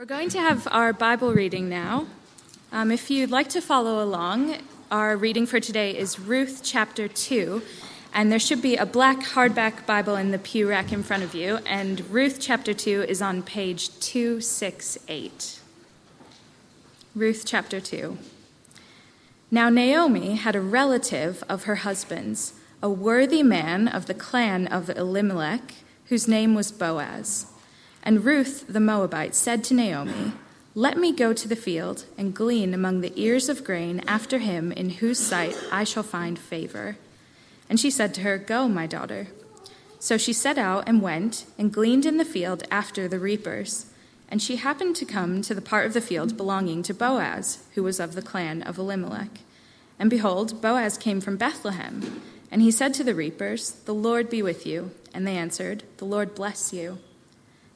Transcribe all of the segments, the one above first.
We're going to have our Bible reading now. Um, if you'd like to follow along, our reading for today is Ruth chapter 2, and there should be a black hardback Bible in the pew rack in front of you, and Ruth chapter 2 is on page 268. Ruth chapter 2. Now Naomi had a relative of her husband's, a worthy man of the clan of Elimelech, whose name was Boaz. And Ruth the Moabite said to Naomi, Let me go to the field and glean among the ears of grain after him in whose sight I shall find favor. And she said to her, Go, my daughter. So she set out and went and gleaned in the field after the reapers. And she happened to come to the part of the field belonging to Boaz, who was of the clan of Elimelech. And behold, Boaz came from Bethlehem. And he said to the reapers, The Lord be with you. And they answered, The Lord bless you.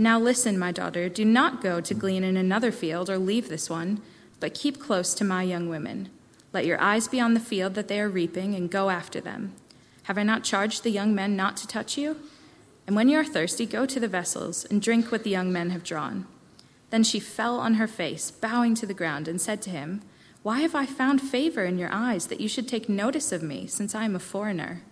now listen, my daughter, do not go to glean in another field or leave this one, but keep close to my young women. Let your eyes be on the field that they are reaping, and go after them. Have I not charged the young men not to touch you? And when you are thirsty, go to the vessels and drink what the young men have drawn. Then she fell on her face, bowing to the ground, and said to him, Why have I found favor in your eyes that you should take notice of me, since I am a foreigner?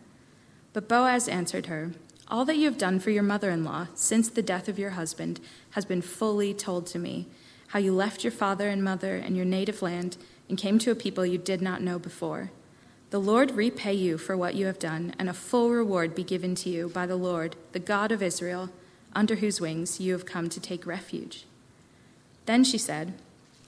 But Boaz answered her, all that you have done for your mother in law since the death of your husband has been fully told to me. How you left your father and mother and your native land and came to a people you did not know before. The Lord repay you for what you have done, and a full reward be given to you by the Lord, the God of Israel, under whose wings you have come to take refuge. Then she said,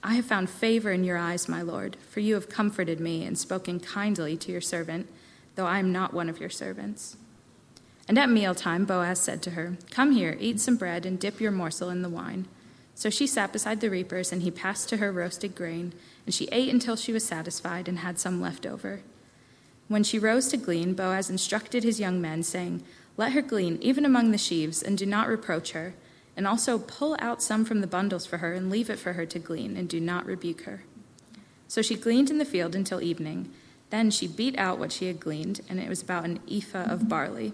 I have found favor in your eyes, my Lord, for you have comforted me and spoken kindly to your servant, though I am not one of your servants. And at mealtime, Boaz said to her, Come here, eat some bread, and dip your morsel in the wine. So she sat beside the reapers, and he passed to her roasted grain, and she ate until she was satisfied and had some left over. When she rose to glean, Boaz instructed his young men, saying, Let her glean even among the sheaves, and do not reproach her, and also pull out some from the bundles for her, and leave it for her to glean, and do not rebuke her. So she gleaned in the field until evening. Then she beat out what she had gleaned, and it was about an ephah of barley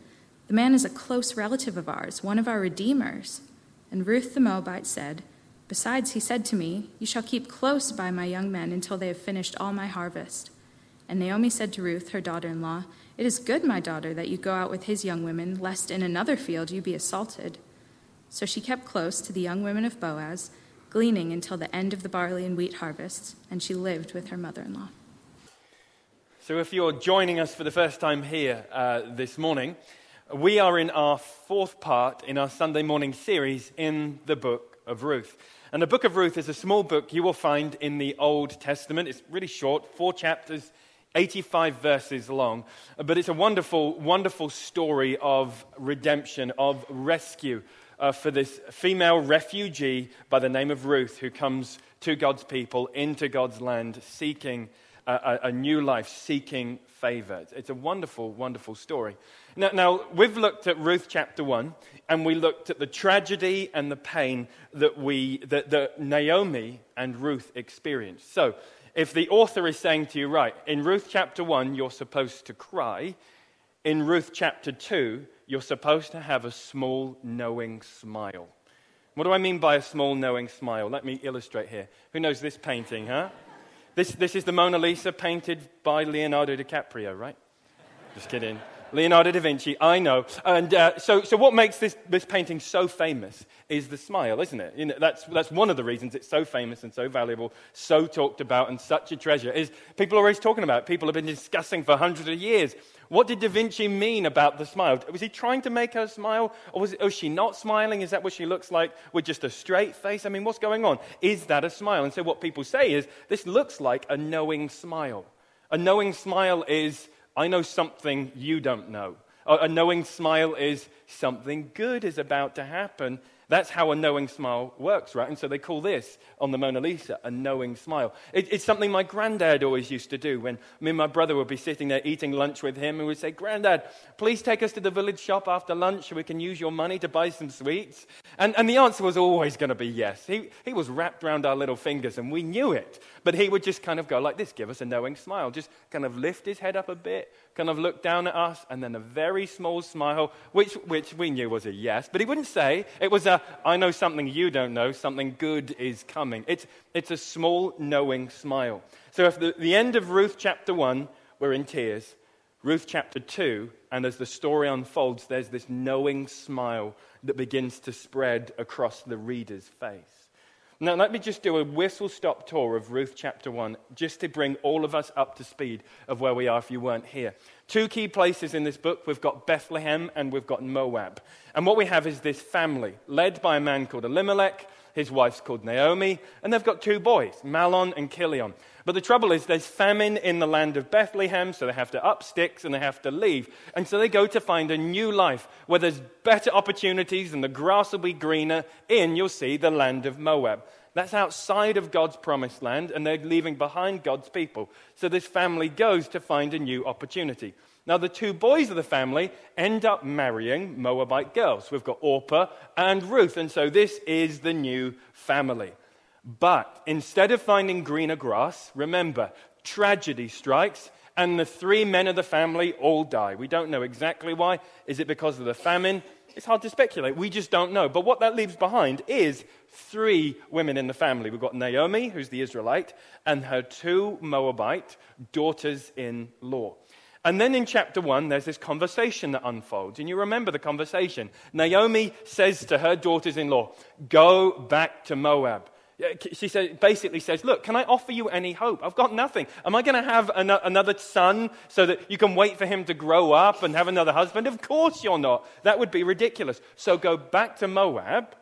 the man is a close relative of ours, one of our redeemers. And Ruth the Moabite said, Besides, he said to me, You shall keep close by my young men until they have finished all my harvest. And Naomi said to Ruth, her daughter in law, It is good, my daughter, that you go out with his young women, lest in another field you be assaulted. So she kept close to the young women of Boaz, gleaning until the end of the barley and wheat harvests, and she lived with her mother in law. So, if you're joining us for the first time here uh, this morning, we are in our fourth part in our Sunday morning series in the book of Ruth. And the book of Ruth is a small book you will find in the Old Testament. It's really short, four chapters, 85 verses long. But it's a wonderful, wonderful story of redemption, of rescue uh, for this female refugee by the name of Ruth who comes to God's people, into God's land, seeking a, a, new life, seeking favor. It's a wonderful, wonderful story. Now, now, we've looked at Ruth chapter 1, and we looked at the tragedy and the pain that, we, that, that Naomi and Ruth experienced. So, if the author is saying to you, right, in Ruth chapter 1, you're supposed to cry, in Ruth chapter 2, you're supposed to have a small, knowing smile. What do I mean by a small, knowing smile? Let me illustrate here. Who knows this painting, huh? This, this is the Mona Lisa painted by Leonardo DiCaprio, right? Just kidding. Leonardo da Vinci, I know. And uh, so, so what makes this, this painting so famous is the smile, isn't it? You know, that's, that's one of the reasons it's so famous and so valuable, so talked about, and such a treasure, is people are always talking about it. People have been discussing for hundreds of years. What did Da Vinci mean about the smile? Was he trying to make her smile? Or was, it, was she not smiling? Is that what she looks like with just a straight face? I mean, what's going on? Is that a smile? And so what people say is, this looks like a knowing smile. A knowing smile is, I know something you don't know. A knowing smile is something good is about to happen. That's how a knowing smile works, right? And so they call this on the Mona Lisa a knowing smile. It, it's something my granddad always used to do when me and my brother would be sitting there eating lunch with him and we'd say, Granddad, please take us to the village shop after lunch so we can use your money to buy some sweets. And, and the answer was always going to be yes. He, he was wrapped around our little fingers and we knew it. But he would just kind of go like this, give us a knowing smile, just kind of lift his head up a bit, kind of look down at us, and then a very small smile, which, which we knew was a yes. But he wouldn't say, it was a, I know something you don't know, something good is coming. It's, it's a small, knowing smile. So if the, the end of Ruth chapter 1, we're in tears, Ruth chapter 2, and as the story unfolds, there's this knowing smile that begins to spread across the reader's face. Now, let me just do a whistle stop tour of Ruth chapter 1, just to bring all of us up to speed of where we are if you weren't here. Two key places in this book we've got Bethlehem and we've got Moab. And what we have is this family, led by a man called Elimelech. His wife's called Naomi, and they've got two boys, Mahlon and Chilion. But the trouble is, there's famine in the land of Bethlehem, so they have to up sticks and they have to leave. And so they go to find a new life where there's better opportunities and the grass will be greener in, you'll see, the land of Moab. That's outside of God's promised land, and they're leaving behind God's people. So this family goes to find a new opportunity. Now, the two boys of the family end up marrying Moabite girls. We've got Orpah and Ruth, and so this is the new family. But instead of finding greener grass, remember, tragedy strikes and the three men of the family all die. We don't know exactly why. Is it because of the famine? It's hard to speculate. We just don't know. But what that leaves behind is three women in the family. We've got Naomi, who's the Israelite, and her two Moabite daughters in law. And then in chapter 1, there's this conversation that unfolds. And you remember the conversation. Naomi says to her daughters in law, Go back to Moab. Uh, she said, basically says, Look, can I offer you any hope? I've got nothing. Am I going to have an- another son so that you can wait for him to grow up and have another husband? Of course you're not. That would be ridiculous. So go back to Moab,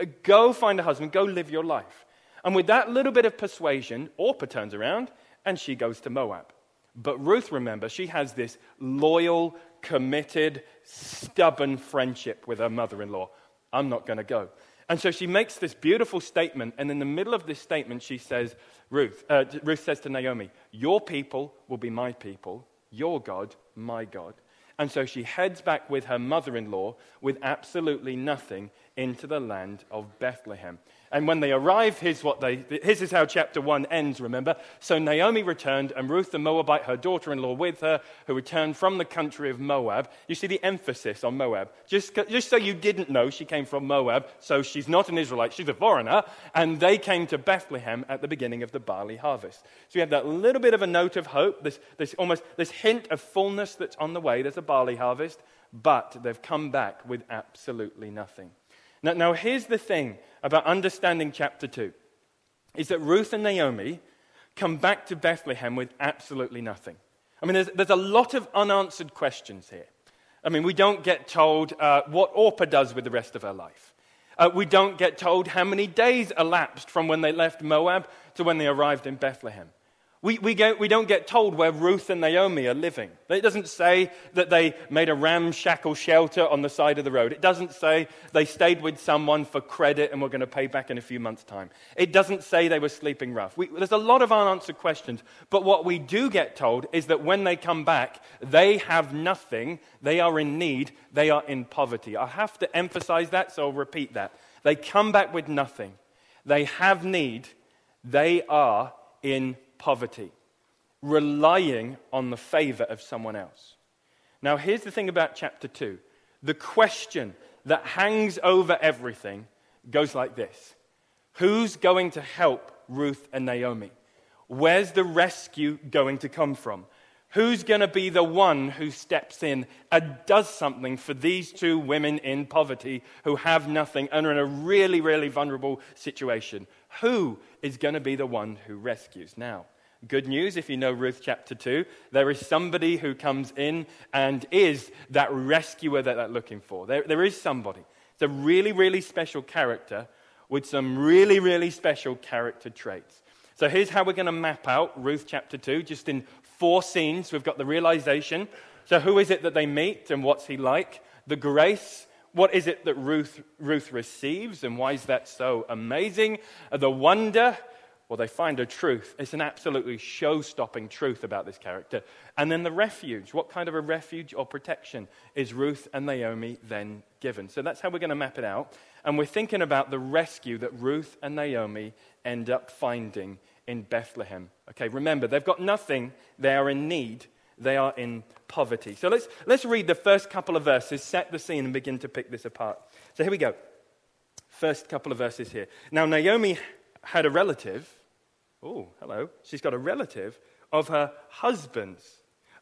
uh, go find a husband, go live your life. And with that little bit of persuasion, Orpah turns around and she goes to Moab. But Ruth, remember, she has this loyal, committed, stubborn friendship with her mother in law. I'm not going to go. And so she makes this beautiful statement, and in the middle of this statement, she says, Ruth, uh, Ruth says to Naomi, Your people will be my people, your God, my God. And so she heads back with her mother in law with absolutely nothing into the land of Bethlehem. And when they arrive, here's, what they, here's is how chapter 1 ends, remember? So Naomi returned, and Ruth the Moabite, her daughter in law, with her, who returned from the country of Moab. You see the emphasis on Moab. Just, just so you didn't know, she came from Moab, so she's not an Israelite, she's a foreigner. And they came to Bethlehem at the beginning of the barley harvest. So you have that little bit of a note of hope, this, this almost this hint of fullness that's on the way. There's a barley harvest, but they've come back with absolutely nothing. Now, now here's the thing about understanding chapter 2 is that Ruth and Naomi come back to Bethlehem with absolutely nothing. I mean, there's, there's a lot of unanswered questions here. I mean, we don't get told uh, what Orpah does with the rest of her life. Uh, we don't get told how many days elapsed from when they left Moab to when they arrived in Bethlehem. We, we, go, we don't get told where Ruth and Naomi are living. It doesn't say that they made a ramshackle shelter on the side of the road. It doesn't say they stayed with someone for credit and were going to pay back in a few months' time. It doesn't say they were sleeping rough. We, there's a lot of unanswered questions. But what we do get told is that when they come back, they have nothing. They are in need. They are in poverty. I have to emphasize that, so I'll repeat that. They come back with nothing. They have need. They are in poverty, relying on the favor of someone else. Now, here's the thing about chapter 2 the question that hangs over everything goes like this Who's going to help Ruth and Naomi? Where's the rescue going to come from? Who's going to be the one who steps in and does something for these two women in poverty who have nothing and are in a really, really vulnerable situation? Who is going to be the one who rescues? Now, good news if you know Ruth chapter 2, there is somebody who comes in and is that rescuer that they're looking for. There, there is somebody. It's a really, really special character with some really, really special character traits. So here's how we're going to map out Ruth chapter 2, just in four scenes. We've got the realization. So, who is it that they meet and what's he like? The grace. What is it that Ruth, Ruth receives and why is that so amazing? The wonder. Well, they find a truth. It's an absolutely show stopping truth about this character. And then the refuge. What kind of a refuge or protection is Ruth and Naomi then given? So that's how we're going to map it out. And we're thinking about the rescue that Ruth and Naomi end up finding in Bethlehem. Okay, remember, they've got nothing, they are in need, they are in poverty. So let's, let's read the first couple of verses, set the scene, and begin to pick this apart. So here we go. First couple of verses here. Now, Naomi had a relative. Oh, hello. She's got a relative of her husband's,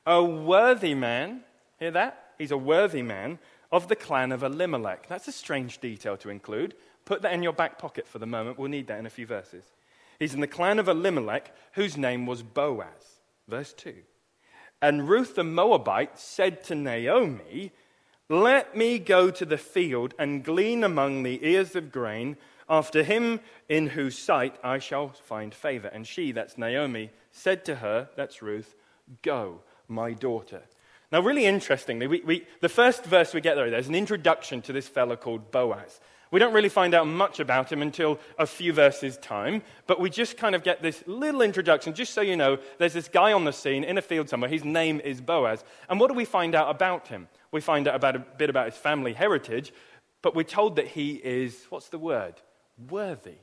a worthy man. Hear that? He's a worthy man of the clan of Elimelech. That's a strange detail to include. Put that in your back pocket for the moment. We'll need that in a few verses. He's in the clan of Elimelech, whose name was Boaz. Verse 2. And Ruth the Moabite said to Naomi, Let me go to the field and glean among the ears of grain after him in whose sight I shall find favor. And she, that's Naomi, said to her, that's Ruth, Go, my daughter. Now, really interestingly, we, we, the first verse we get there, there's an introduction to this fellow called Boaz. We don't really find out much about him until a few verses' time, but we just kind of get this little introduction, just so you know, there's this guy on the scene in a field somewhere. His name is Boaz. And what do we find out about him? We find out about a bit about his family heritage, but we're told that he is, what's the word? Worthy.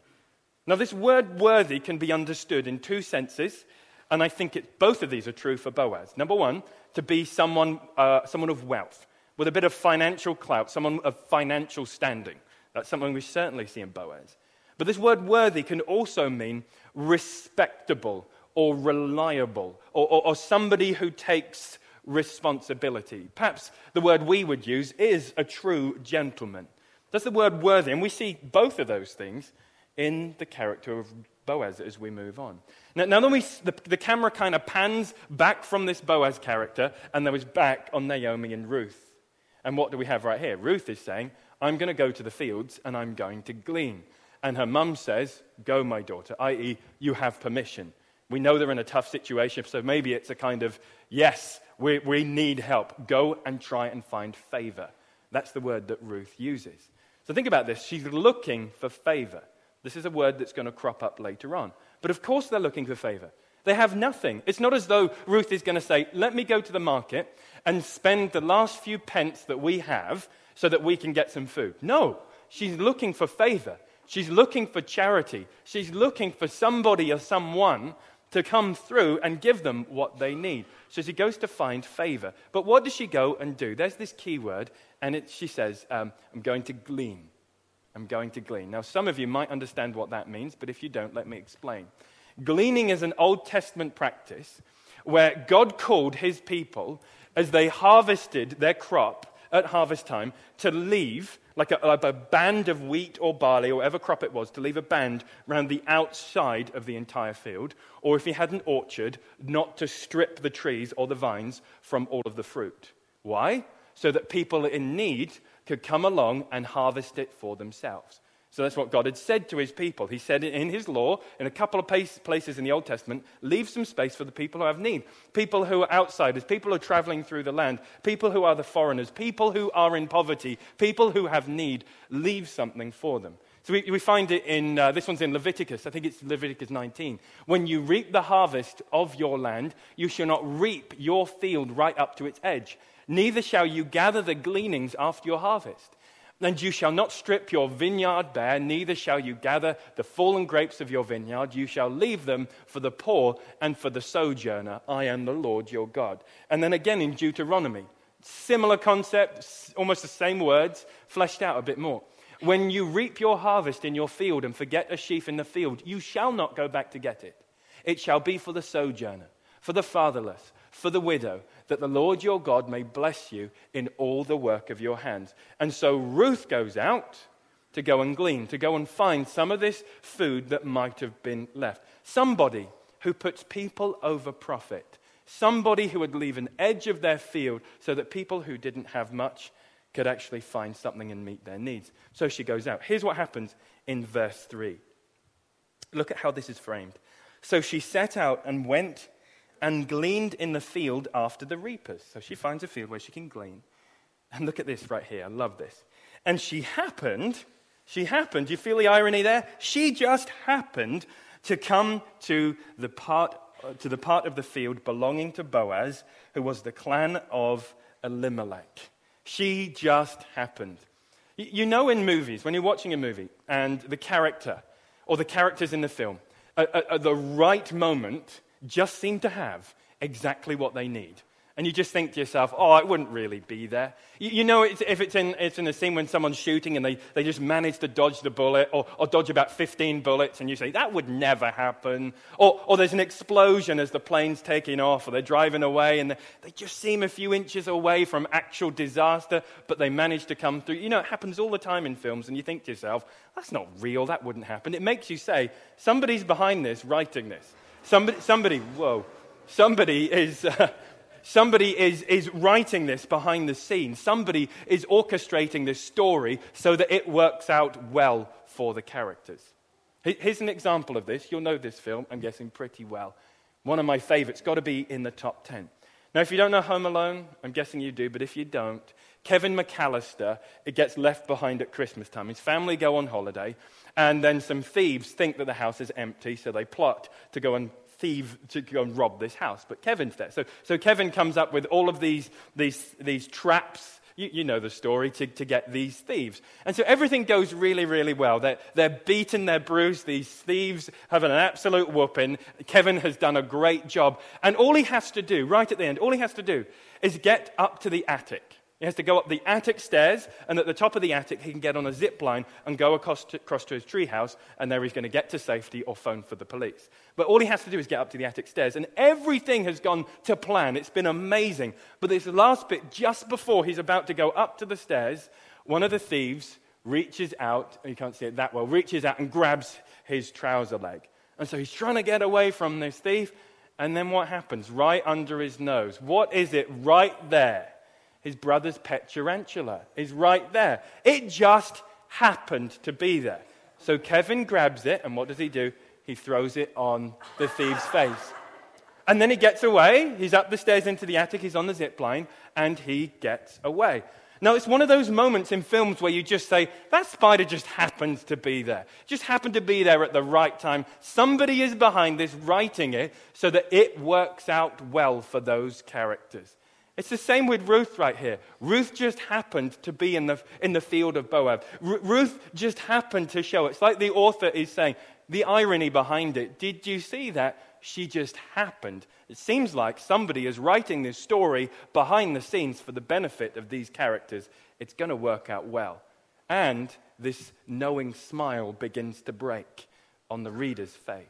Now, this word worthy can be understood in two senses, and I think it, both of these are true for Boaz. Number one, to be someone, uh, someone of wealth, with a bit of financial clout, someone of financial standing. That's something we certainly see in Boaz. But this word worthy can also mean respectable or reliable or, or, or, somebody who takes responsibility. Perhaps the word we would use is a true gentleman. That's the word worthy. And we see both of those things in the character of Boaz as we move on. Now, now then we, the, the camera kind of pans back from this Boaz character and then was back on Naomi and Ruth. And what do we have right here? Ruth is saying, I'm going to go to the fields and I'm going to glean. And her mum says, Go, my daughter, i.e., you have permission. We know they're in a tough situation, so maybe it's a kind of, yes, we, we need help. Go and try and find favor. That's the word that Ruth uses. So think about this. She's looking for favor. This is a word that's going to crop up later on. But of course, they're looking for favor. They have nothing. It's not as though Ruth is going to say, Let me go to the market and spend the last few pence that we have so that we can get some food. No, she's looking for favor. She's looking for charity. She's looking for somebody or someone to come through and give them what they need. So she goes to find favor. But what does she go and do? There's this key word, and it, she says, um, I'm going to glean. I'm going to glean. Now, some of you might understand what that means, but if you don't, let me explain. Gleaning is an Old Testament practice where God called his people as they harvested their crop at harvest time to leave, like a, like a band of wheat or barley or whatever crop it was, to leave a band around the outside of the entire field. Or if he had an orchard, not to strip the trees or the vines from all of the fruit. Why? So that people in need could come along and harvest it for themselves. So that's what God had said to his people. He said in his law, in a couple of places in the Old Testament, leave some space for the people who have need. People who are outsiders, people who are traveling through the land, people who are the foreigners, people who are in poverty, people who have need. Leave something for them. So we, we find it in, uh, this one's in Leviticus, I think it's Leviticus 19. When you reap the harvest of your land, you shall not reap your field right up to its edge. Neither shall you gather the gleanings after your harvest. And you shall not strip your vineyard bare, neither shall you gather the fallen grapes of your vineyard. You shall leave them for the poor and for the sojourner. I am the Lord your God. And then again in Deuteronomy, similar concept, almost the same words, fleshed out a bit more. When you reap your harvest in your field and forget a sheaf in the field, you shall not go back to get it. It shall be for the sojourner, for the fatherless, for the widow, that the Lord your God may bless you in all the work of your hands. And so Ruth goes out to go and glean, to go and find some of this food that might have been left. Somebody who puts people over profit. Somebody who would leave an edge of their field so that people who didn't have much could actually find something and meet their needs. So she goes out. Here's what happens in verse 3. Look at how this is framed. So she set out and went and gleaned in the field after the reapers. So she finds a field where she can glean. And look at this right here. I love this. And she happened, she happened, you feel the irony there? She just happened to come to the part, to the part of the field belonging to Boaz, who was the clan of Elimelech. She just happened. You know, in movies, when you're watching a movie and the character or the characters in the film, at, the right moment, just seem to have exactly what they need. And you just think to yourself, oh, it wouldn't really be there. You, you know, it's, if it's in, it's in a scene when someone's shooting and they, they just manage to dodge the bullet or, or dodge about 15 bullets, and you say, that would never happen. Or, or there's an explosion as the plane's taking off, or they're driving away and they, they just seem a few inches away from actual disaster, but they manage to come through. You know, it happens all the time in films, and you think to yourself, that's not real, that wouldn't happen. It makes you say, somebody's behind this, writing this. Somebody, somebody whoa, somebody is. Uh, Somebody is, is writing this behind the scenes. Somebody is orchestrating this story so that it works out well for the characters. Here's an example of this. You'll know this film, I'm guessing, pretty well. One of my favorites, got to be in the top 10. Now, if you don't know Home Alone, I'm guessing you do, but if you don't, Kevin McAllister it gets left behind at Christmas time. His family go on holiday, and then some thieves think that the house is empty, so they plot to go and thief to go and rob this house. But Kevin's there. So, so Kevin comes up with all of these, these, these traps. You, you know the story to, to get these thieves. And so everything goes really, really well. They're, they're beaten, they're bruised. These thieves have an absolute whooping. Kevin has done a great job. And all he has to do, right at the end, all he has to do is get up to the attic. He has to go up the attic stairs, and at the top of the attic, he can get on a zip line and go across to, across to his treehouse, and there he's going to get to safety or phone for the police. But all he has to do is get up to the attic stairs, and everything has gone to plan. It's been amazing. But this last bit, just before he's about to go up to the stairs, one of the thieves reaches out, you can't see it that well, reaches out and grabs his trouser leg. And so he's trying to get away from this thief, and then what happens? Right under his nose. What is it right there? His brother's pet tarantula is right there. It just happened to be there. So Kevin grabs it, and what does he do? He throws it on the thief's face. And then he gets away. He's up the stairs into the attic, he's on the zip line, and he gets away. Now, it's one of those moments in films where you just say, that spider just happened to be there. Just happened to be there at the right time. Somebody is behind this, writing it, so that it works out well for those characters. It's the same with Ruth right here. Ruth just happened to be in the, in the field of Boaz. R- Ruth just happened to show. It's like the author is saying, the irony behind it. Did you see that? She just happened. It seems like somebody is writing this story behind the scenes for the benefit of these characters. It's going to work out well. And this knowing smile begins to break on the reader's face.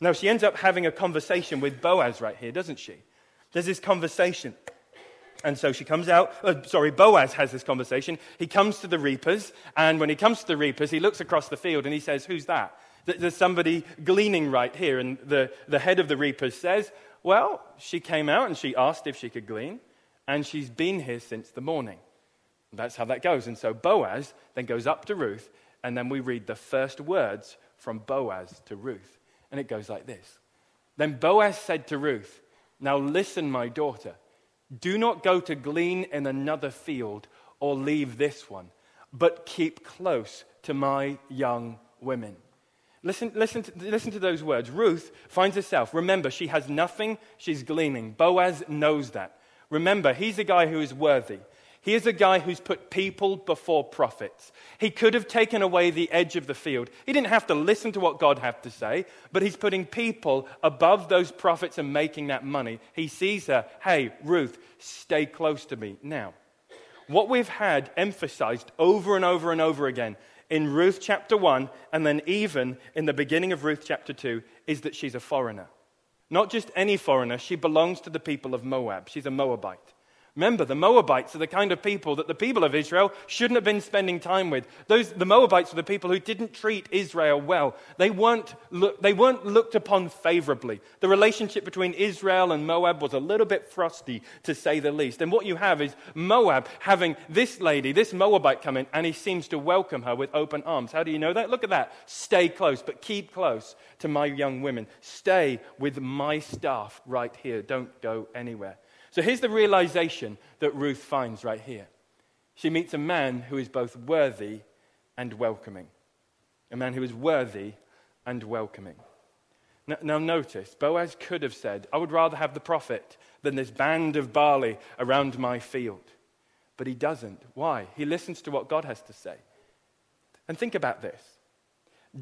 Now, she ends up having a conversation with Boaz right here, doesn't she? There's this conversation. And so she comes out, uh, sorry, Boaz has this conversation. He comes to the reapers, and when he comes to the reapers, he looks across the field and he says, Who's that? There's somebody gleaning right here. And the, the head of the reapers says, Well, she came out and she asked if she could glean, and she's been here since the morning. That's how that goes. And so Boaz then goes up to Ruth, and then we read the first words from Boaz to Ruth. And it goes like this Then Boaz said to Ruth, Now listen, my daughter. Do not go to glean in another field or leave this one, but keep close to my young women. Listen, listen, to, listen to those words. Ruth finds herself, remember, she has nothing, she's gleaning. Boaz knows that. Remember, he's a guy who is worthy. He is a guy who's put people before profits. He could have taken away the edge of the field. He didn't have to listen to what God had to say, but he's putting people above those profits and making that money. He sees her, hey, Ruth, stay close to me. Now, what we've had emphasized over and over and over again in Ruth chapter 1 and then even in the beginning of Ruth chapter 2 is that she's a foreigner. Not just any foreigner, she belongs to the people of Moab. She's a Moabite. Remember, the Moabites are the kind of people that the people of Israel shouldn't have been spending time with. Those, the Moabites were the people who didn't treat Israel well. They weren't, look, they weren't looked upon favorably. The relationship between Israel and Moab was a little bit frosty, to say the least. And what you have is Moab having this lady, this Moabite, come in, and he seems to welcome her with open arms. How do you know that? Look at that. Stay close, but keep close to my young women. Stay with my staff right here. Don't go anywhere. So here's the realization that Ruth finds right here. She meets a man who is both worthy and welcoming. A man who is worthy and welcoming. Now, now, notice, Boaz could have said, I would rather have the profit than this band of barley around my field. But he doesn't. Why? He listens to what God has to say. And think about this.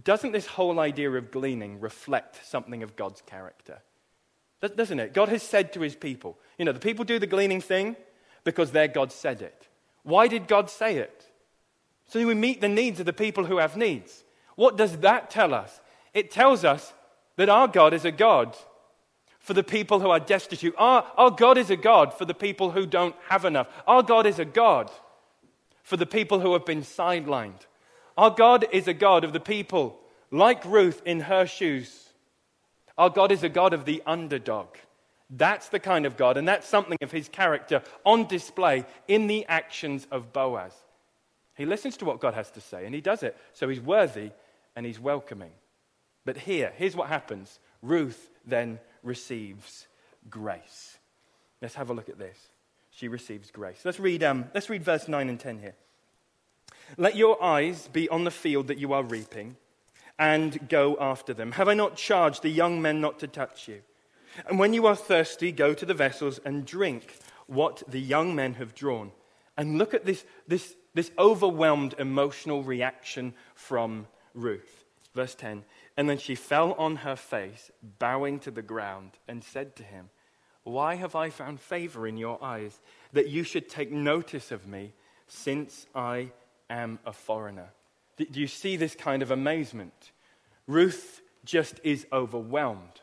Doesn't this whole idea of gleaning reflect something of God's character? Doesn't it? God has said to his people, you know, the people do the gleaning thing because their God said it. Why did God say it? So we meet the needs of the people who have needs. What does that tell us? It tells us that our God is a God for the people who are destitute. Our, our God is a God for the people who don't have enough. Our God is a God for the people who have been sidelined. Our God is a God of the people like Ruth in her shoes our God is a God of the underdog. That's the kind of God, and that's something of his character on display in the actions of Boaz. He listens to what God has to say, and he does it. So he's worthy and he's welcoming. But here, here's what happens Ruth then receives grace. Let's have a look at this. She receives grace. Let's read, um, let's read verse 9 and 10 here. Let your eyes be on the field that you are reaping and go after them? Have I not charged the young men not to touch you? And when you are thirsty, go to the vessels and drink what the young men have drawn. And look at this, this, this overwhelmed emotional reaction from Ruth. Verse 10 And then she fell on her face, bowing to the ground, and said to him, Why have I found favor in your eyes, that you should take notice of me, since I am a foreigner? Do you see this kind of amazement? Ruth just is overwhelmed.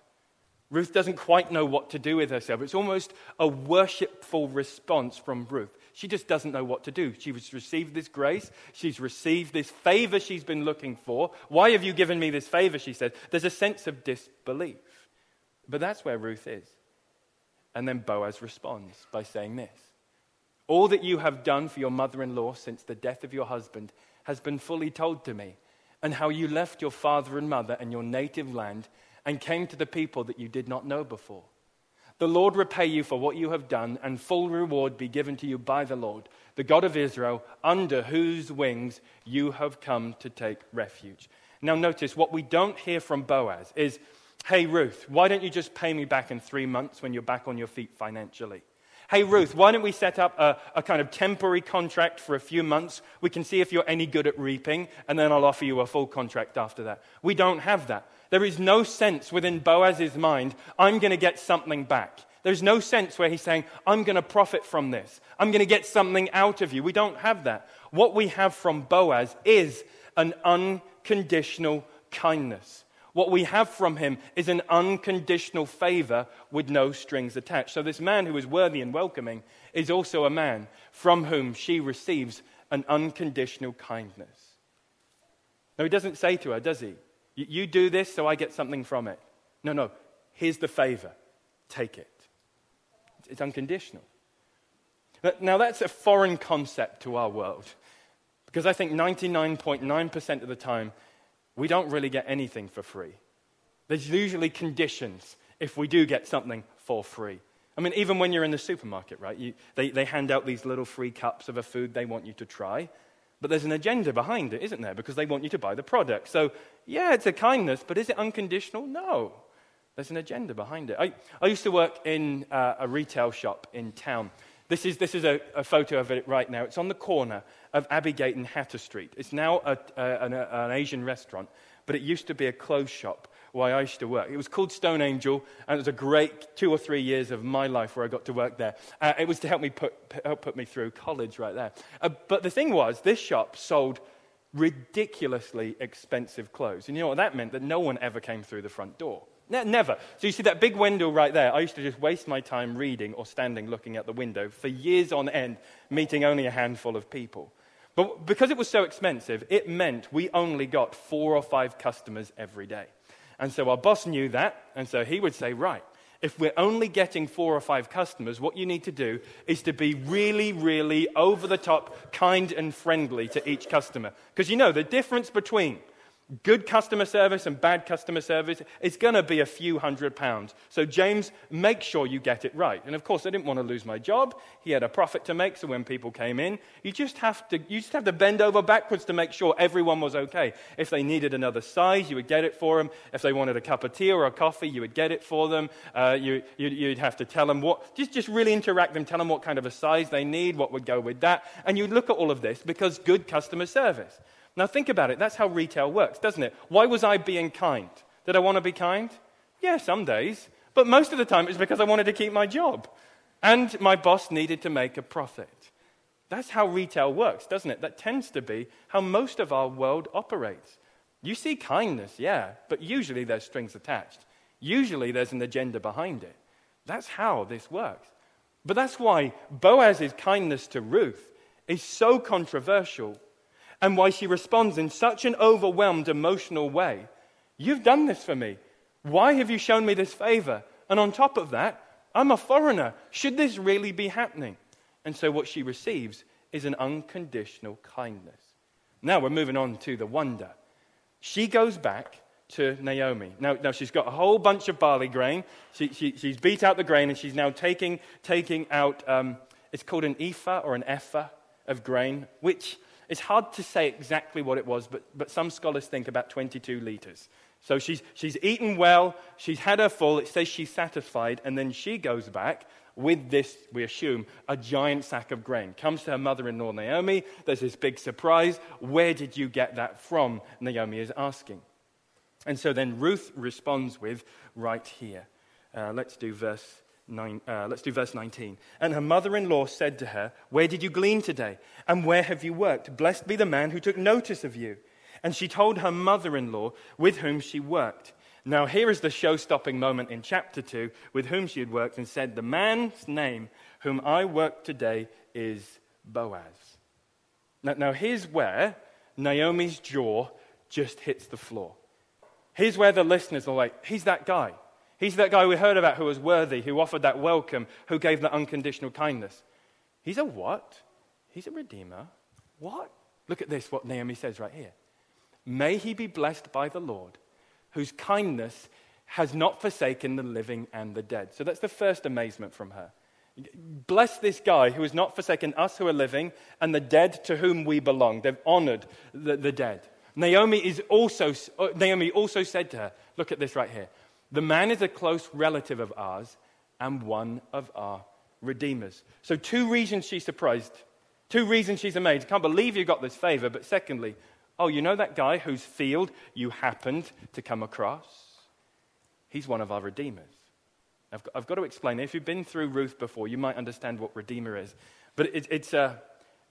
Ruth doesn't quite know what to do with herself. It's almost a worshipful response from Ruth. She just doesn't know what to do. She's received this grace. She's received this favor she's been looking for. Why have you given me this favor? She says. There's a sense of disbelief. But that's where Ruth is. And then Boaz responds by saying this All that you have done for your mother in law since the death of your husband has been fully told to me, and how you left your father and mother and your native land and came to the people that you did not know before. The Lord repay you for what you have done, and full reward be given to you by the Lord, the God of Israel, under whose wings you have come to take refuge. Now, notice what we don't hear from Boaz is, Hey, Ruth, why don't you just pay me back in three months when you're back on your feet financially? Hey, Ruth, why don't we set up a, a, kind of temporary contract for a few months? We can see if you're any good at reaping, and then I'll offer you a full contract after that. We don't have that. There is no sense within Boaz's mind, I'm going to get something back. There's no sense where he's saying, I'm going to profit from this. I'm going to get something out of you. We don't have that. What we have from Boaz is an unconditional kindness. What we have from him is an unconditional favor with no strings attached. So, this man who is worthy and welcoming is also a man from whom she receives an unconditional kindness. Now, he doesn't say to her, does he? You do this so I get something from it. No, no. Here's the favor. Take it. It's unconditional. Now, that's a foreign concept to our world because I think 99.9% of the time we don't really get anything for free. There's usually conditions if we do get something for free. I mean, even when you're in the supermarket, right? You, they, they hand out these little free cups of a food they want you to try. But there's an agenda behind it, isn't there? Because they want you to buy the product. So, yeah, it's a kindness, but is it unconditional? No. There's an agenda behind it. I, I used to work in uh, a retail shop in town. This is, this is a, a, photo of it right now. It's on the corner of Abbeygate and Hatter Street. It's now a, a, an, an, Asian restaurant, but it used to be a clothes shop where I used to work. It was called Stone Angel, and it was a great two or three years of my life where I got to work there. Uh, it was to help me put, help put me through college right there. Uh, but the thing was, this shop sold ridiculously expensive clothes. And you know what that meant? That no one ever came through the front door. Ne- never. So you see that big window right there? I used to just waste my time reading or standing looking at the window for years on end, meeting only a handful of people. But because it was so expensive, it meant we only got four or five customers every day. And so our boss knew that, and so he would say, Right, if we're only getting four or five customers, what you need to do is to be really, really over the top, kind, and friendly to each customer. Because you know, the difference between good customer service and bad customer service, it's going to be a few hundred pounds. So, James, make sure you get it right. And of course, I didn't want to lose my job. He had a profit to make, so when people came in, you just have to, you just have to bend over backwards to make sure everyone was okay. If they needed another size, you would get it for them. If they wanted a cup of tea or a coffee, you would get it for them. Uh, you, you, would have to tell them what, just, just really interact them, tell them what kind of a size they need, what would go with that. And you'd look at all of this because good customer service. Now, think about it. That's how retail works, doesn't it? Why was I being kind? Did I want to be kind? Yeah, some days. But most of the time, it's because I wanted to keep my job. And my boss needed to make a profit. That's how retail works, doesn't it? That tends to be how most of our world operates. You see kindness, yeah, but usually there's strings attached. Usually there's an agenda behind it. That's how this works. But that's why Boaz's kindness to Ruth is so controversial and why she responds in such an overwhelmed emotional way. You've done this for me. Why have you shown me this favor? And on top of that, I'm a foreigner. Should this really be happening? And so what she receives is an unconditional kindness. Now we're moving on to the wonder. She goes back to Naomi. Now, now she's got a whole bunch of barley grain. She, she, she's beat out the grain and she's now taking, taking out, um, it's called an ephah or an ephah of grain, which it's hard to say exactly what it was, but, but some scholars think about 22 liters. So she's, she's eaten well, she's had her full, it says she's satisfied, and then she goes back with this, we assume, a giant sack of grain. Comes to her mother in law, Naomi. There's this big surprise. Where did you get that from? Naomi is asking. And so then Ruth responds with, right here. Uh, let's do verse Nine, uh, let's do verse 19. And her mother in law said to her, Where did you glean today? And where have you worked? Blessed be the man who took notice of you. And she told her mother in law with whom she worked. Now, here is the show stopping moment in chapter 2 with whom she had worked and said, The man's name whom I work today is Boaz. Now, now, here's where Naomi's jaw just hits the floor. Here's where the listeners are like, He's that guy. He's that guy we heard about who was worthy, who offered that welcome, who gave that unconditional kindness. He's a what? He's a redeemer. What? Look at this, what Naomi says right here. May he be blessed by the Lord, whose kindness has not forsaken the living and the dead. So that's the first amazement from her. Bless this guy who has not forsaken us who are living and the dead to whom we belong. They've honored the, the dead. Naomi, is also, uh, Naomi also said to her, look at this right here. The man is a close relative of ours and one of our redeemers. So, two reasons she's surprised. Two reasons she's amazed. Can't believe you got this favor. But secondly, oh, you know that guy whose field you happened to come across? He's one of our redeemers. I've got, I've got to explain. If you've been through Ruth before, you might understand what redeemer is. But it, it's, a,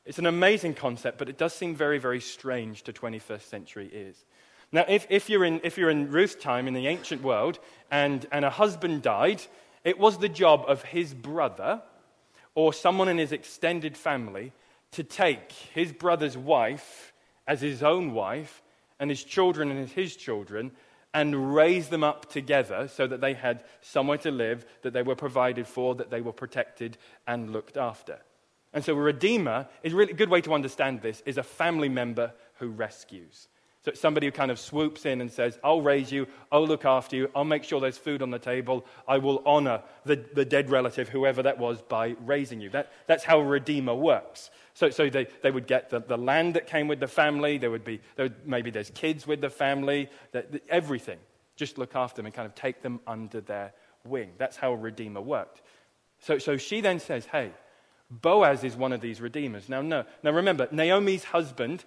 it's an amazing concept, but it does seem very, very strange to 21st century ears. Now, if, if, you're, in, if you're in Ruth's time in the ancient world and, and a husband died, it was the job of his brother or someone in his extended family to take his brother's wife as his own wife and his children as his children and raise them up together so that they had somewhere to live, that they were provided for, that they were protected and looked after. And so a redeemer is really a good way to understand this is a family member who rescues. So it's somebody who kind of swoops in and says, I'll raise you, I'll look after you, I'll make sure there's food on the table, I will honor the, the dead relative, whoever that was, by raising you. That, that's how a redeemer works. So, so they, they would get the, the land that came with the family, there would be, there would, maybe there's kids with the family, everything. Just look after them and kind of take them under their wing. That's how a redeemer worked. So, so she then says, Hey, Boaz is one of these redeemers. Now, no. Now remember, Naomi's husband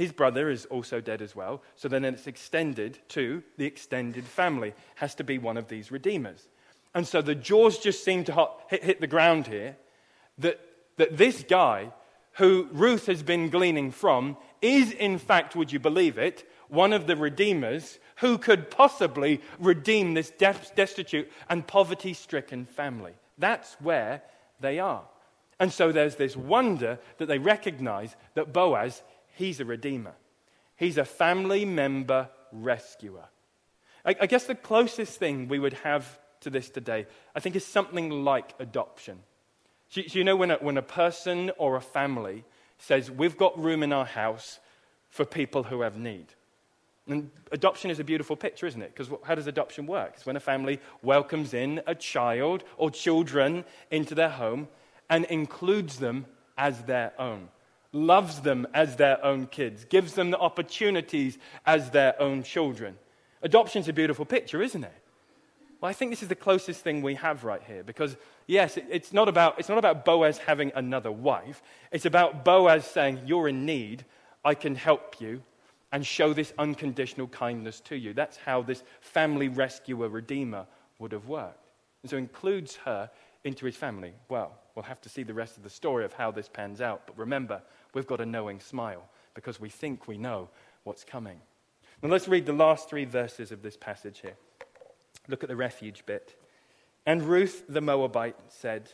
his brother is also dead as well. So then it's extended to the extended family, has to be one of these redeemers. And so the jaws just seem to hit, hit the ground here that, that this guy, who Ruth has been gleaning from, is in fact, would you believe it, one of the redeemers Who could possibly redeem this destitute and poverty stricken family? That's where they are. And so there's this wonder that they recognize that Boaz, he's a redeemer. He's a family member rescuer. I, I guess the closest thing we would have to this today, I think, is something like adoption. So, so you know, when a, when a person or a family says, We've got room in our house for people who have need. And adoption is a beautiful picture, isn't it? Because how does adoption work? It's when a family welcomes in a child or children into their home and includes them as their own, loves them as their own kids, gives them the opportunities as their own children. Adoption's a beautiful picture, isn't it? Well, I think this is the closest thing we have right here because, yes, it's not about, it's not about Boaz having another wife. It's about Boaz saying, You're in need, I can help you, and show this unconditional kindness to you. That's how this family rescuer, redeemer would have worked. And so includes her into his family. Well, we'll have to see the rest of the story of how this pans out. But remember, we've got a knowing smile because we think we know what's coming. Now let's read the last three verses of this passage here. Look at the refuge bit. And Ruth the Moabite said,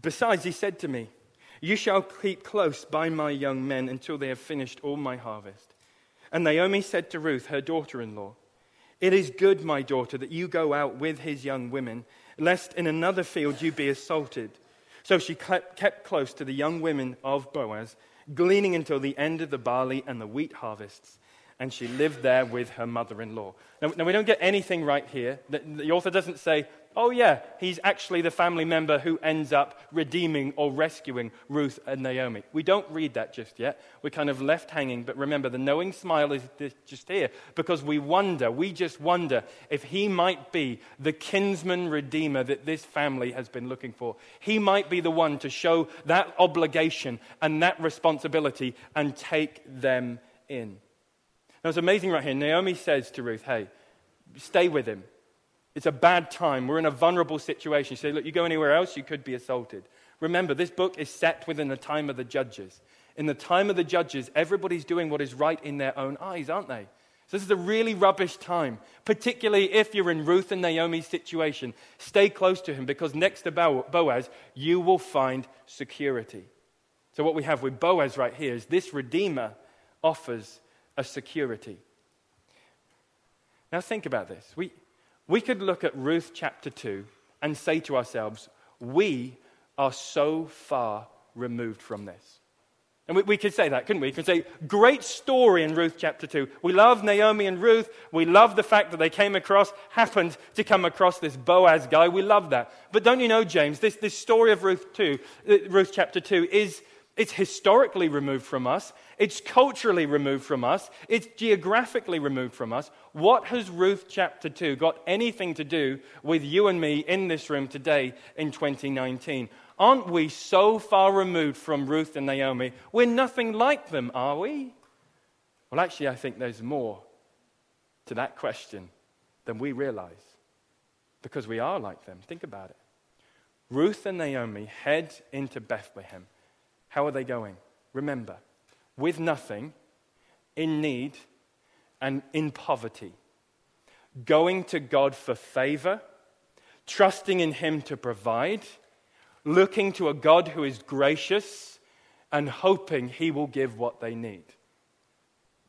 Besides, he said to me, You shall keep close by my young men until they have finished all my harvest. And Naomi said to Ruth, her daughter in law, It is good, my daughter, that you go out with his young women, lest in another field you be assaulted. So she kept close to the young women of Boaz, gleaning until the end of the barley and the wheat harvests and she lived there with her mother in law. Now, now, we don't get anything right here. The, the, author doesn't say, oh, yeah, he's actually the family member who ends up redeeming or rescuing Ruth and Naomi. We don't read that just yet. We're kind of left hanging, but remember, the knowing smile is just here because we wonder, we just wonder if he might be the kinsman redeemer that this family has been looking for. He might be the one to show that obligation and that responsibility and take them in. Now, it's amazing right here. Naomi says to Ruth, Hey, stay with him. It's a bad time. We're in a vulnerable situation. You say, Look, you go anywhere else, you could be assaulted. Remember, this book is set within the time of the judges. In the time of the judges, everybody's doing what is right in their own eyes, aren't they? So this is a really rubbish time, particularly if you're in Ruth and Naomi's situation. Stay close to him because next to Boaz, you will find security. So, what we have with Boaz right here is this Redeemer offers a security. Now, think about this. We, we could look at Ruth chapter 2 and say to ourselves, we are so far removed from this. And we, we, could say that, couldn't we? We could say, great story in Ruth chapter 2. We love Naomi and Ruth. We love the fact that they came across, happened to come across this Boaz guy. We love that. But don't you know, James, this, this story of Ruth 2, uh, Ruth chapter 2 is, it's historically removed from us. It's culturally removed from us. It's geographically removed from us. What has Ruth chapter 2 got anything to do with you and me in this room today in 2019? Aren't we so far removed from Ruth and Naomi? We're nothing like them, are we? Well, actually, I think there's more to that question than we realize because we are like them. Think about it. Ruth and Naomi head into Bethlehem. How are they going? Remember, with nothing, in need, and in poverty, going to God for favor, trusting in Him to provide, looking to a God who is gracious, and hoping He will give what they need.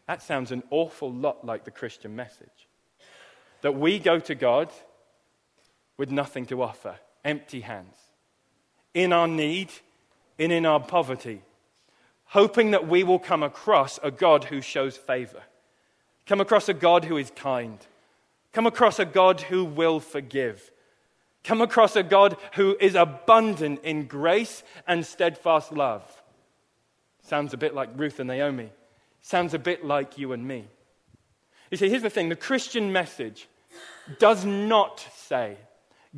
That sounds an awful lot like the Christian message. That we go to God with nothing to offer, empty hands, in our need and in our poverty hoping that we will come across a God who shows favor, come across a God who is kind, come across a God who will forgive, come across a God who is abundant in grace and steadfast love. Sounds a bit like Ruth and Naomi. Sounds a bit like you and me. You see, here's the thing the Christian message does not say,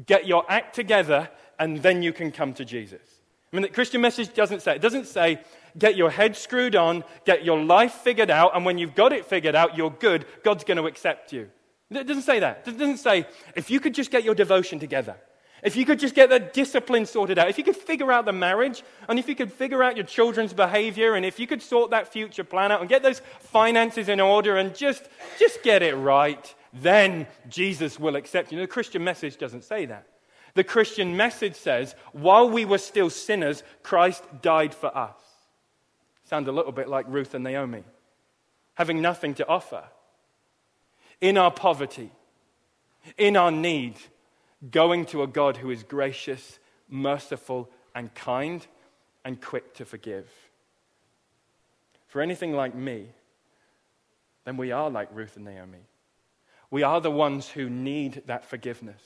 get your act together and then you can come to Jesus. I mean, the Christian message doesn't say, it doesn't say, get your head screwed on, get your life figured out, and when you've got it figured out, you're good. God's going to accept you. It doesn't say that. It doesn't say, if you could just get your devotion together, if you could just get the discipline sorted out, if you could figure out the marriage, and if you could figure out your children's behavior, and if you could sort that future plan out and get those finances in order and just, just get it right, then Jesus will accept you. The Christian message doesn't say that. The Christian message says, while we were still sinners, Christ died for us. Sounds a little bit like Ruth and Naomi, having nothing to offer. In our poverty, in our need, going to a God who is gracious, merciful, and kind, and quick to forgive. For anything like me, then we are like Ruth and Naomi. We are the ones who need that forgiveness.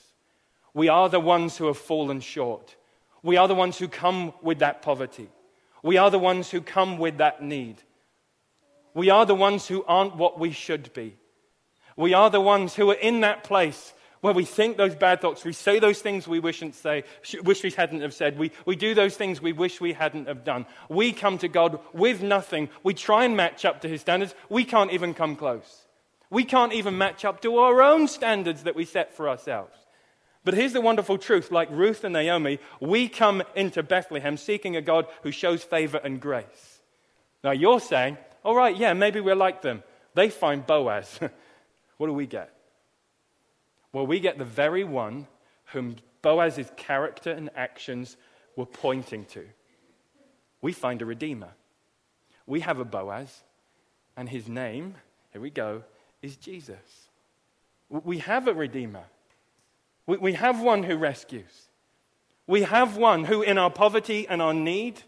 We are the ones who have fallen short. We are the ones who come with that poverty. We are the ones who come with that need. We are the ones who aren't what we should be. We are the ones who are in that place where we think those bad thoughts, we say those things we wish, say, wish we hadn't have said, we, we do those things we wish we hadn't have done. We come to God with nothing. We try and match up to His standards. We can't even come close. We can't even match up to our own standards that we set for ourselves. But here's the wonderful truth like Ruth and Naomi, we come into Bethlehem seeking a God who shows favor and grace. Now you're saying, all right, yeah, maybe we're like them. They find Boaz. what do we get? Well, we get the very one whom Boaz's character and actions were pointing to. We find a redeemer. We have a Boaz, and his name, here we go, is Jesus. We have a redeemer. We have one who rescues. We have one who, in our poverty and our need,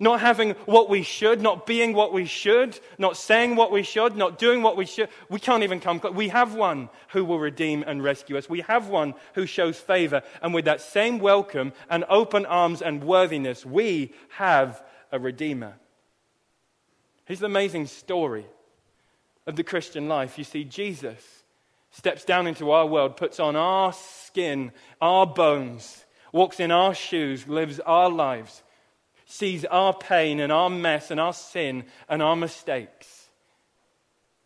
not having what we should, not being what we should, not saying what we should, not doing what we should. We can't even come. We have one who will redeem and rescue us. We have one who shows favor. And with that same welcome and open arms and worthiness, we have a redeemer. Here's the amazing story of the Christian life. You see, Jesus steps down into our world, puts on our skin, our bones, walks in our shoes, lives our lives sees our pain and our mess and our sin and our mistakes.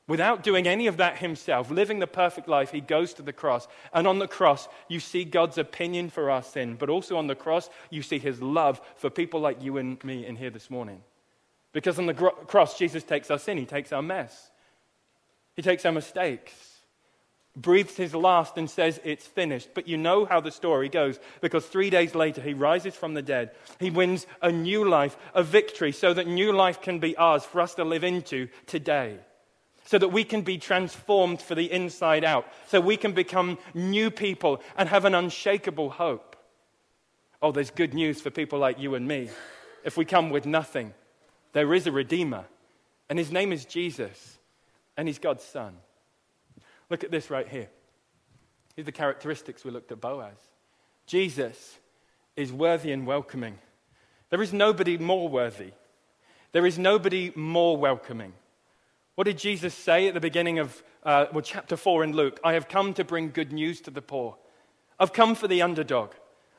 Without doing any of that himself, living the perfect life, he goes to the cross. And on the cross, you see God's opinion for our sin. But also on the cross, you see his love for people like you and me in here this morning. Because on the cross, Jesus takes our sin, he takes our mess, he takes our mistakes breathes his last and says, It's finished. But you know how the story goes because three days later he rises from the dead. He wins a new life, a victory, so that new life can be ours for us to live into today. So that we can be transformed for the inside out. So we can become new people and have an unshakable hope. Oh, there's good news for people like you and me. If we come with nothing, there is a Redeemer, and his name is Jesus, and he's God's Son. Look at this right here. Here's the characteristics we looked at Boaz. Jesus is worthy and welcoming. There is nobody more worthy. There is nobody more welcoming. What did Jesus say at the beginning of uh, well, chapter 4 in Luke? I have come to bring good news to the poor. I've come for the underdog.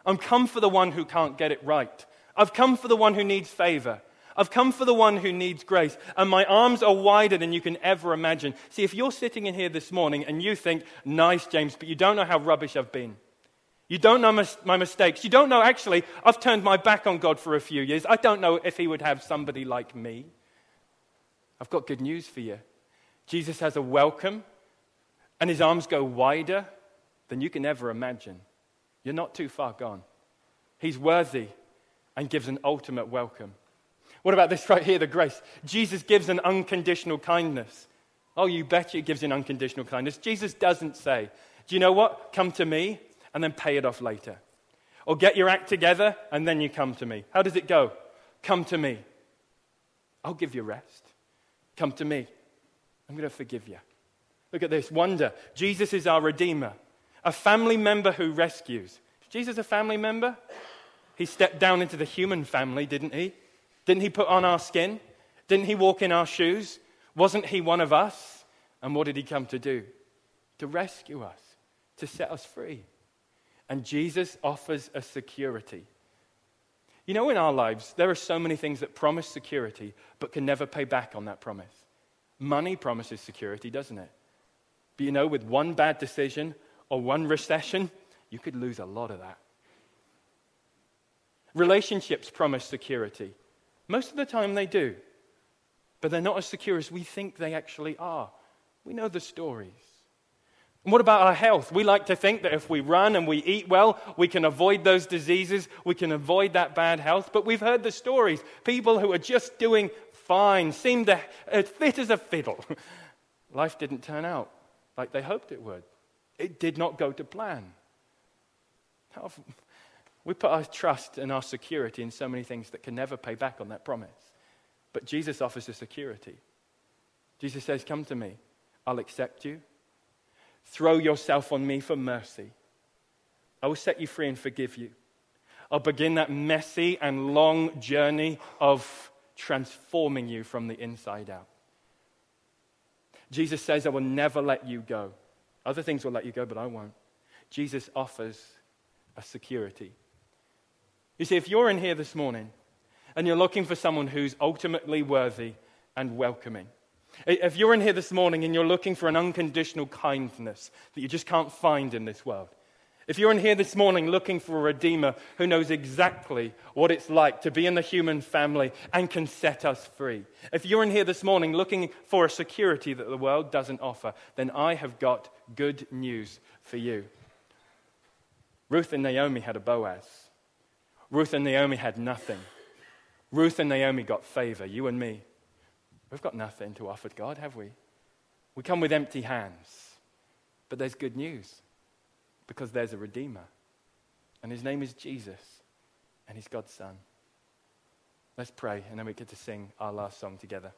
I've come for the one who can't get it right. I've come for the one who needs favor. I've come for the one who needs grace, and my arms are wider than you can ever imagine. See, if you're sitting in here this morning and you think, nice, James, but you don't know how rubbish I've been, you don't know my mistakes, you don't know actually, I've turned my back on God for a few years, I don't know if He would have somebody like me. I've got good news for you. Jesus has a welcome, and His arms go wider than you can ever imagine. You're not too far gone. He's worthy and gives an ultimate welcome. What about this right here, the grace? Jesus gives an unconditional kindness. Oh, you bet he gives an unconditional kindness. Jesus doesn't say, Do you know what? Come to me and then pay it off later. Or get your act together and then you come to me. How does it go? Come to me. I'll give you rest. Come to me. I'm going to forgive you. Look at this wonder. Jesus is our Redeemer, a family member who rescues. Is Jesus a family member? He stepped down into the human family, didn't he? Didn't he put on our skin? Didn't he walk in our shoes? Wasn't he one of us? And what did he come to do? To rescue us, to set us free. And Jesus offers a security. You know, in our lives, there are so many things that promise security but can never pay back on that promise. Money promises security, doesn't it? But you know, with one bad decision or one recession, you could lose a lot of that. Relationships promise security. Most of the time they do, but they're not as secure as we think they actually are. We know the stories. And what about our health? We like to think that if we run and we eat well, we can avoid those diseases, we can avoid that bad health. But we've heard the stories. People who are just doing fine, seem to as fit as a fiddle. Life didn't turn out like they hoped it would. It did not go to plan. We put our trust and our security in so many things that can never pay back on that promise. But Jesus offers a security. Jesus says, Come to me, I'll accept you. Throw yourself on me for mercy. I will set you free and forgive you. I'll begin that messy and long journey of transforming you from the inside out. Jesus says, I will never let you go. Other things will let you go, but I won't. Jesus offers a security. You see, if you're in here this morning and you're looking for someone who's ultimately worthy and welcoming, if you're in here this morning and you're looking for an unconditional kindness that you just can't find in this world, if you're in here this morning looking for a Redeemer who knows exactly what it's like to be in the human family and can set us free, if you're in here this morning looking for a security that the world doesn't offer, then I have got good news for you. Ruth and Naomi had a Boaz. Ruth and Naomi had nothing. Ruth and Naomi got favor. You and me, we've got nothing to offer God, have we? We come with empty hands. But there's good news because there's a Redeemer. And his name is Jesus, and he's God's Son. Let's pray, and then we get to sing our last song together.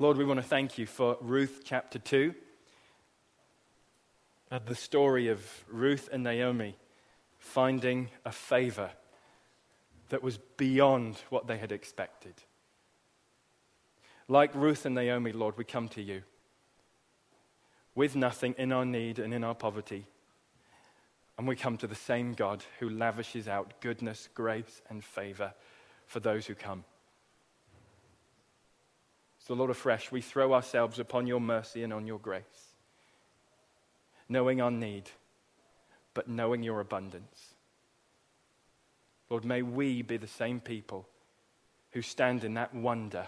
Lord, we want to thank you for Ruth chapter 2 and the story of Ruth and Naomi finding a favor that was beyond what they had expected. Like Ruth and Naomi, Lord, we come to you with nothing in our need and in our poverty. And we come to the same God who lavishes out goodness, grace, and favor for those who come. So, Lord, afresh, we throw ourselves upon your mercy and on your grace, knowing our need, but knowing your abundance. Lord, may we be the same people who stand in that wonder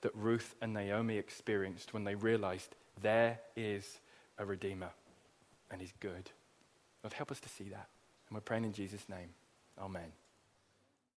that Ruth and Naomi experienced when they realized there is a Redeemer, and He's good. Lord, help us to see that. And we're praying in Jesus' name. Amen.